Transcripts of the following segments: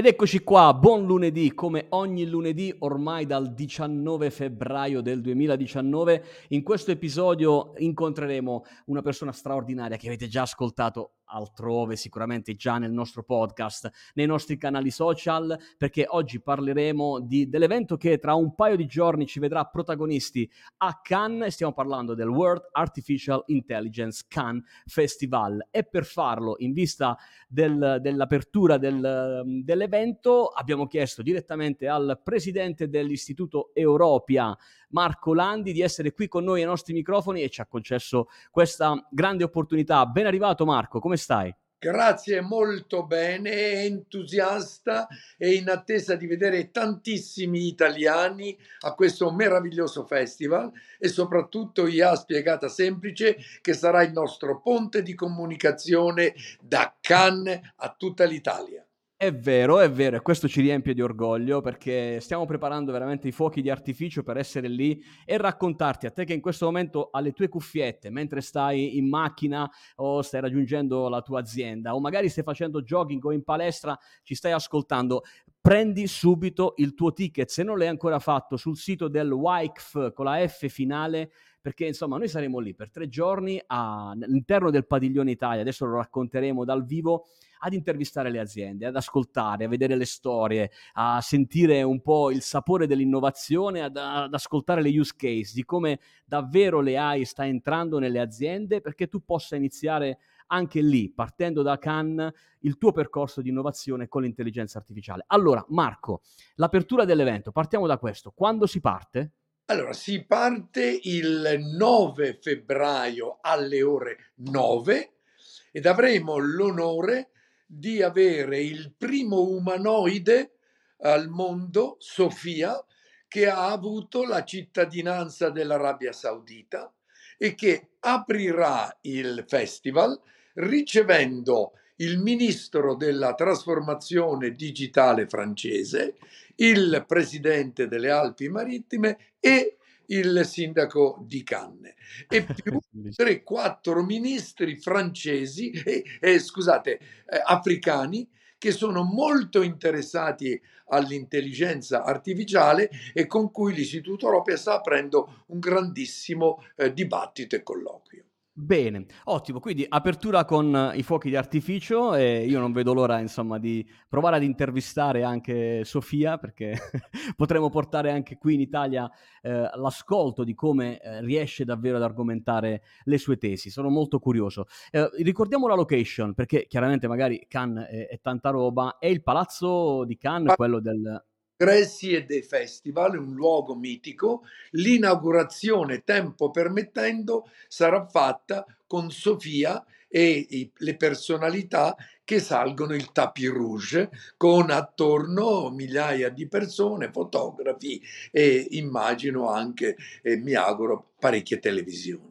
Ed eccoci qua, buon lunedì, come ogni lunedì ormai dal 19 febbraio del 2019. In questo episodio incontreremo una persona straordinaria che avete già ascoltato altrove, sicuramente già nel nostro podcast, nei nostri canali social, perché oggi parleremo di, dell'evento che tra un paio di giorni ci vedrà protagonisti a Cannes stiamo parlando del World Artificial Intelligence Cannes Festival. E per farlo, in vista del, dell'apertura del, dell'evento, abbiamo chiesto direttamente al presidente dell'Istituto Europea, Marco Landi, di essere qui con noi ai nostri microfoni e ci ha concesso questa grande opportunità. Ben arrivato Marco, come stai? Grazie, molto bene, entusiasta e in attesa di vedere tantissimi italiani a questo meraviglioso festival e soprattutto IA Spiegata Semplice che sarà il nostro ponte di comunicazione da Cannes a tutta l'Italia. È vero, è vero, e questo ci riempie di orgoglio perché stiamo preparando veramente i fuochi di artificio per essere lì e raccontarti a te che in questo momento alle tue cuffiette, mentre stai in macchina o stai raggiungendo la tua azienda o magari stai facendo jogging o in palestra, ci stai ascoltando, prendi subito il tuo ticket. Se non l'hai ancora fatto sul sito del WICF con la F finale perché insomma noi saremo lì per tre giorni a, all'interno del padiglione Italia, adesso lo racconteremo dal vivo, ad intervistare le aziende, ad ascoltare, a vedere le storie, a sentire un po' il sapore dell'innovazione, ad, ad ascoltare le use case, di come davvero le AI sta entrando nelle aziende perché tu possa iniziare anche lì, partendo da Cannes, il tuo percorso di innovazione con l'intelligenza artificiale. Allora, Marco, l'apertura dell'evento, partiamo da questo. Quando si parte? Allora, si parte il 9 febbraio alle ore 9 ed avremo l'onore di avere il primo umanoide al mondo, Sofia, che ha avuto la cittadinanza dell'Arabia Saudita e che aprirà il festival ricevendo il ministro della trasformazione digitale francese, il presidente delle Alpi Marittime e il sindaco di Cannes e più 3-4 ministri francesi, eh, eh, scusate, eh, africani che sono molto interessati all'intelligenza artificiale e con cui l'Istituto Europeo sta aprendo un grandissimo eh, dibattito e colloquio. Bene, ottimo. Quindi apertura con i fuochi di artificio e io non vedo l'ora, insomma, di provare ad intervistare anche Sofia perché potremo portare anche qui in Italia eh, l'ascolto di come eh, riesce davvero ad argomentare le sue tesi. Sono molto curioso. Eh, ricordiamo la location perché chiaramente magari Cannes è, è tanta roba. È il palazzo di Cannes, quello del congressi e dei festival, un luogo mitico. L'inaugurazione, tempo permettendo, sarà fatta con Sofia e i, le personalità che salgono il tapis rouge con attorno migliaia di persone, fotografi e immagino anche, eh, mi auguro, parecchie televisioni.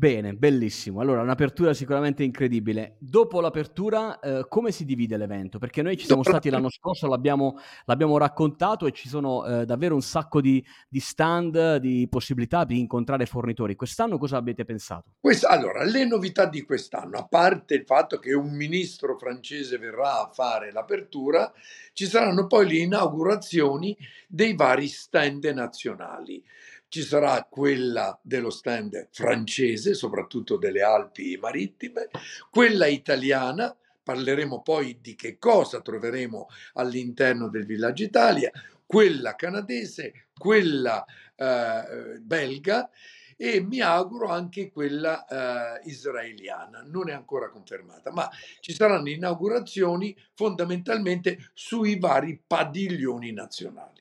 Bene, bellissimo. Allora, un'apertura sicuramente incredibile. Dopo l'apertura, eh, come si divide l'evento? Perché noi ci siamo stati l'anno scorso, l'abbiamo, l'abbiamo raccontato e ci sono eh, davvero un sacco di, di, stand, di possibilità di incontrare fornitori. Quest'anno cosa avete pensato? Quest- allora, le novità di quest'anno, a parte il fatto che un ministro francese verrà a fare l'apertura, ci saranno poi le inaugurazioni dei vari stand nazionali ci sarà quella dello stand francese, soprattutto delle Alpi marittime, quella italiana, parleremo poi di che cosa troveremo all'interno del Villaggio Italia, quella canadese, quella eh, belga e mi auguro anche quella eh, israeliana, non è ancora confermata, ma ci saranno inaugurazioni fondamentalmente sui vari padiglioni nazionali.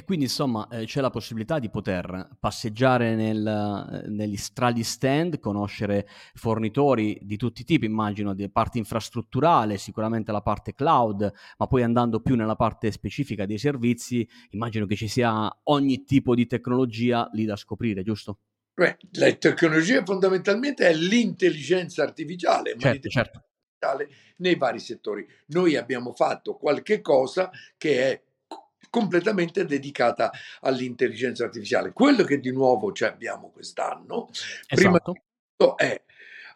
E quindi insomma eh, c'è la possibilità di poter passeggiare nel, eh, negli, tra gli stand, conoscere fornitori di tutti i tipi, immagino, di parte infrastrutturale, sicuramente la parte cloud, ma poi andando più nella parte specifica dei servizi, immagino che ci sia ogni tipo di tecnologia lì da scoprire, giusto? Beh, la tecnologia fondamentalmente è l'intelligenza artificiale, certo, certo. nei vari settori. Noi abbiamo fatto qualche cosa che è completamente dedicata all'intelligenza artificiale. Quello che di nuovo ci abbiamo quest'anno, esatto. prima di tutto è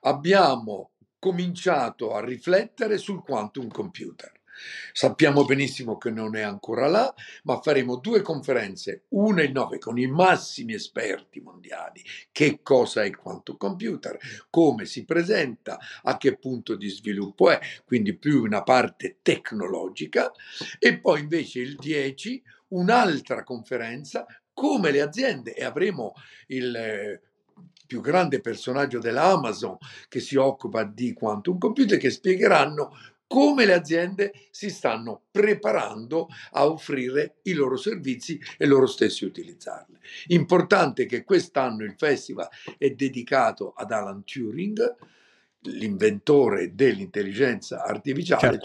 abbiamo cominciato a riflettere sul quantum computer. Sappiamo benissimo che non è ancora là, ma faremo due conferenze, una il 9 con i massimi esperti mondiali, che cosa è il quantum computer, come si presenta, a che punto di sviluppo è, quindi più una parte tecnologica, e poi invece il 10 un'altra conferenza come le aziende. E avremo il eh, più grande personaggio dell'Amazon che si occupa di quantum computer che spiegheranno come le aziende si stanno preparando a offrire i loro servizi e loro stessi utilizzarli. Importante che quest'anno il festival è dedicato ad Alan Turing, l'inventore dell'intelligenza artificiale,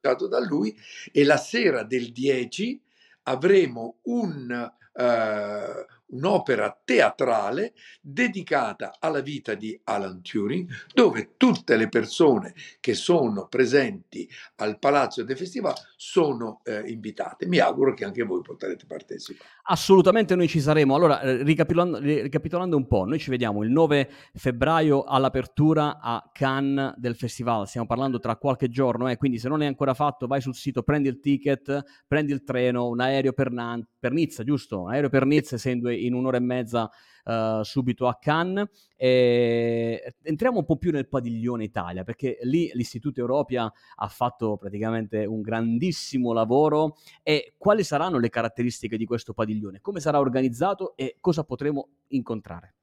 certo. da lui, e la sera del 10 avremo un eh, un'opera teatrale dedicata alla vita di Alan Turing, dove tutte le persone che sono presenti al Palazzo del Festival sono eh, invitate. Mi auguro che anche voi potrete partecipare. Assolutamente noi ci saremo. Allora, eh, ricapitolando, ricapitolando un po', noi ci vediamo il 9 febbraio all'apertura a Cannes del festival. Stiamo parlando tra qualche giorno, eh, quindi se non è ancora fatto, vai sul sito, prendi il ticket, prendi il treno, un aereo per, Nan- per Nizza, giusto? Un aereo per Nizza, essendo in un'ora e mezza uh, subito a Cannes. E entriamo un po' più nel padiglione Italia, perché lì l'Istituto Europea ha fatto praticamente un grandissimo lavoro. E quali saranno le caratteristiche di questo padiglione? Come sarà organizzato e cosa potremo incontrare?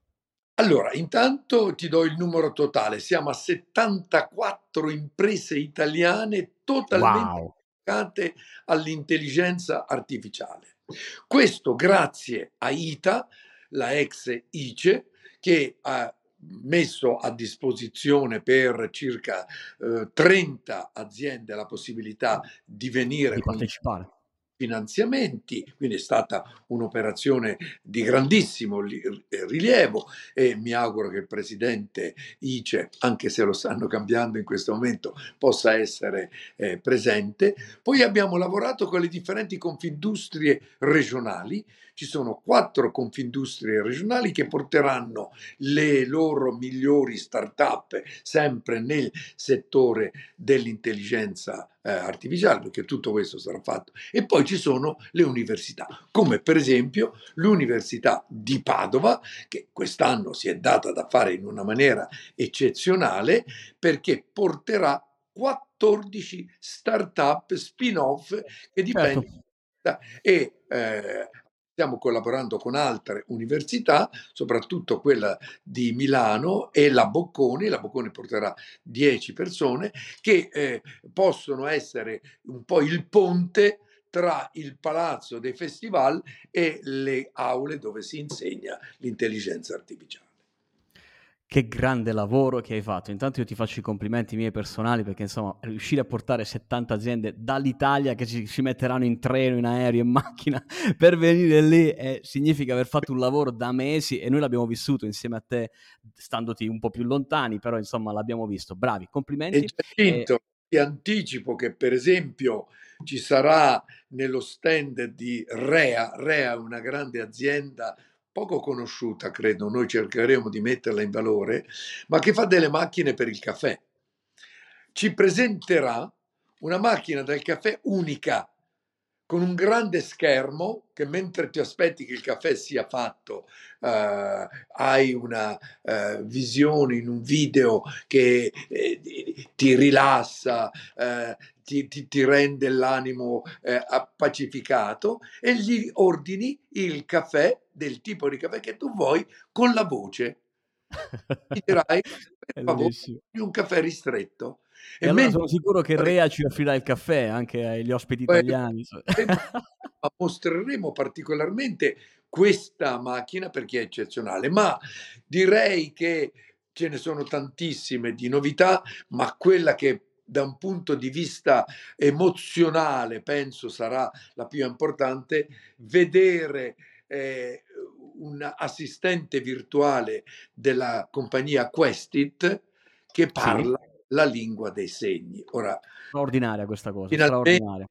Allora, intanto ti do il numero totale. Siamo a 74 imprese italiane totalmente dedicate wow. all'intelligenza artificiale. Questo grazie a ITA, la ex ICE, che ha messo a disposizione per circa eh, 30 aziende la possibilità di venire di partecipare finanziamenti, quindi è stata un'operazione di grandissimo eh, rilievo e mi auguro che il presidente ICE, anche se lo stanno cambiando in questo momento, possa essere eh, presente. Poi abbiamo lavorato con le differenti confindustrie regionali, ci sono quattro confindustrie regionali che porteranno le loro migliori start-up sempre nel settore dell'intelligenza eh, artificiale, perché tutto questo sarà fatto. E poi ci sono le università, come per esempio l'Università di Padova, che quest'anno si è data da fare in una maniera eccezionale, perché porterà 14 start-up spin-off che certo. dipendono certo. e eh, Stiamo collaborando con altre università, soprattutto quella di Milano e la Bocconi, la Bocconi porterà 10 persone che eh, possono essere un po' il ponte tra il palazzo dei festival e le aule dove si insegna l'intelligenza artificiale. Che grande lavoro che hai fatto. Intanto io ti faccio i complimenti miei personali perché insomma riuscire a portare 70 aziende dall'Italia che si, si metteranno in treno, in aereo, in macchina per venire lì eh, significa aver fatto un lavoro da mesi e noi l'abbiamo vissuto insieme a te standoti un po' più lontani, però insomma l'abbiamo visto. Bravi, complimenti. E Giacinto, e... ti anticipo che per esempio ci sarà nello stand di Rea, Rea è una grande azienda poco conosciuta, credo, noi cercheremo di metterla in valore, ma che fa delle macchine per il caffè. Ci presenterà una macchina del caffè unica, con un grande schermo che mentre ti aspetti che il caffè sia fatto, eh, hai una eh, visione in un video che eh, ti rilassa, eh, ti, ti, ti rende l'animo eh, appacificato e gli ordini il caffè del tipo di caffè che tu vuoi con la voce. Ti dirai, per favore, un caffè ristretto. E, e allora mentre... sono sicuro che Rea ci offrirà il caffè anche agli ospiti italiani. Ma mostreremo particolarmente questa macchina perché è eccezionale, ma direi che ce ne sono tantissime di novità, ma quella che da un punto di vista emozionale penso sarà la più importante, vedere eh, un assistente virtuale della compagnia Questit che parla sì. La lingua dei segni. Ora, straordinaria questa cosa, straordinaria.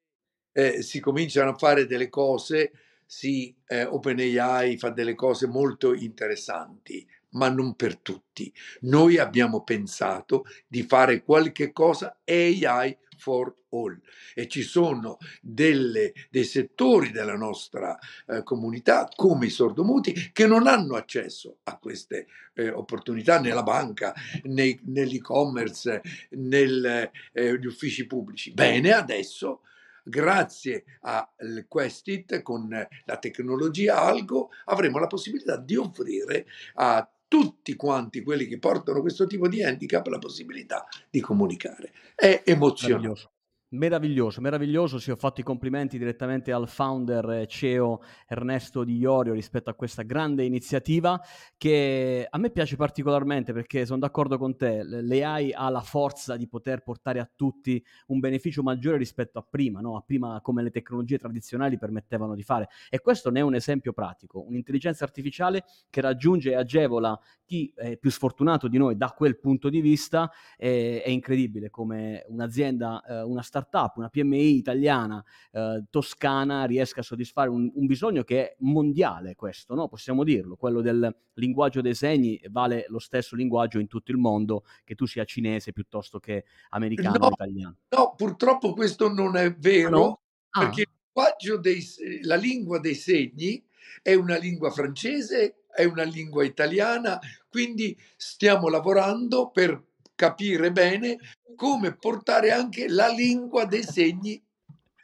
Eh, si cominciano a fare delle cose, sì, eh, OpenAI fa delle cose molto interessanti, ma non per tutti. Noi abbiamo pensato di fare qualche cosa AI for all e ci sono delle, dei settori della nostra eh, comunità come i sordomuti che non hanno accesso a queste eh, opportunità nella banca, nei, nell'e-commerce, negli eh, uffici pubblici. Bene, adesso grazie a Questit con la tecnologia Algo avremo la possibilità di offrire a tutti quanti quelli che portano questo tipo di handicap la possibilità di comunicare. È emozionante. Meraviglioso, meraviglioso. Sì, ho fatto i complimenti direttamente al founder eh, CEO Ernesto Di Iorio rispetto a questa grande iniziativa che a me piace particolarmente perché sono d'accordo con te, l'AI ha la forza di poter portare a tutti un beneficio maggiore rispetto a prima, no? a prima come le tecnologie tradizionali permettevano di fare. E questo ne è un esempio pratico, un'intelligenza artificiale che raggiunge e agevola chi è più sfortunato di noi da quel punto di vista, è, è incredibile come un'azienda, eh, una startup startup, una PMI italiana eh, toscana riesca a soddisfare un, un, bisogno che è mondiale questo, no? possiamo dirlo, quello del linguaggio dei segni vale lo stesso linguaggio in tutto il mondo, che tu sia cinese piuttosto che americano no, o italiano. No, purtroppo questo non è vero, no? ah. perché il linguaggio dei, la lingua dei segni è una lingua francese, è una lingua italiana, quindi stiamo lavorando per capire bene come portare anche la lingua dei segni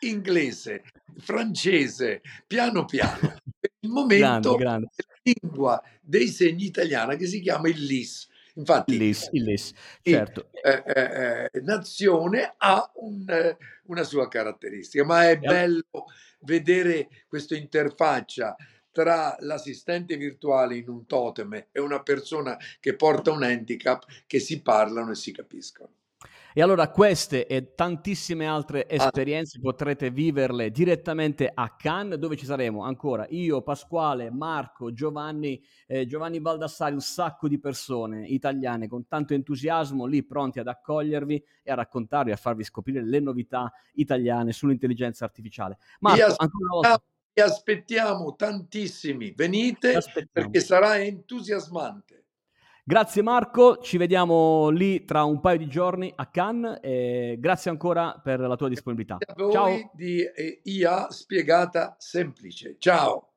inglese, francese, piano piano. Per il momento grande, grande. la lingua dei segni italiana che si chiama il LIS. Infatti, il LIS, il LIS certo. Eh, eh, eh, nazione ha un, una sua caratteristica, ma è bello vedere questa interfaccia tra l'assistente virtuale in un totem e una persona che porta un handicap che si parlano e si capiscono. E allora queste e tantissime altre ah. esperienze potrete viverle direttamente a Cannes, dove ci saremo ancora io, Pasquale, Marco, Giovanni, eh, Giovanni Baldassari, un sacco di persone italiane con tanto entusiasmo lì pronti ad accogliervi e a raccontarvi, a farvi scoprire le novità italiane sull'intelligenza artificiale. Marco, ancora una volta vi aspettiamo tantissimi, venite aspettiamo. perché sarà entusiasmante. Grazie Marco, ci vediamo lì tra un paio di giorni a Cannes e grazie ancora per la tua disponibilità. Grazie a voi Ciao. di IA spiegata semplice. Ciao.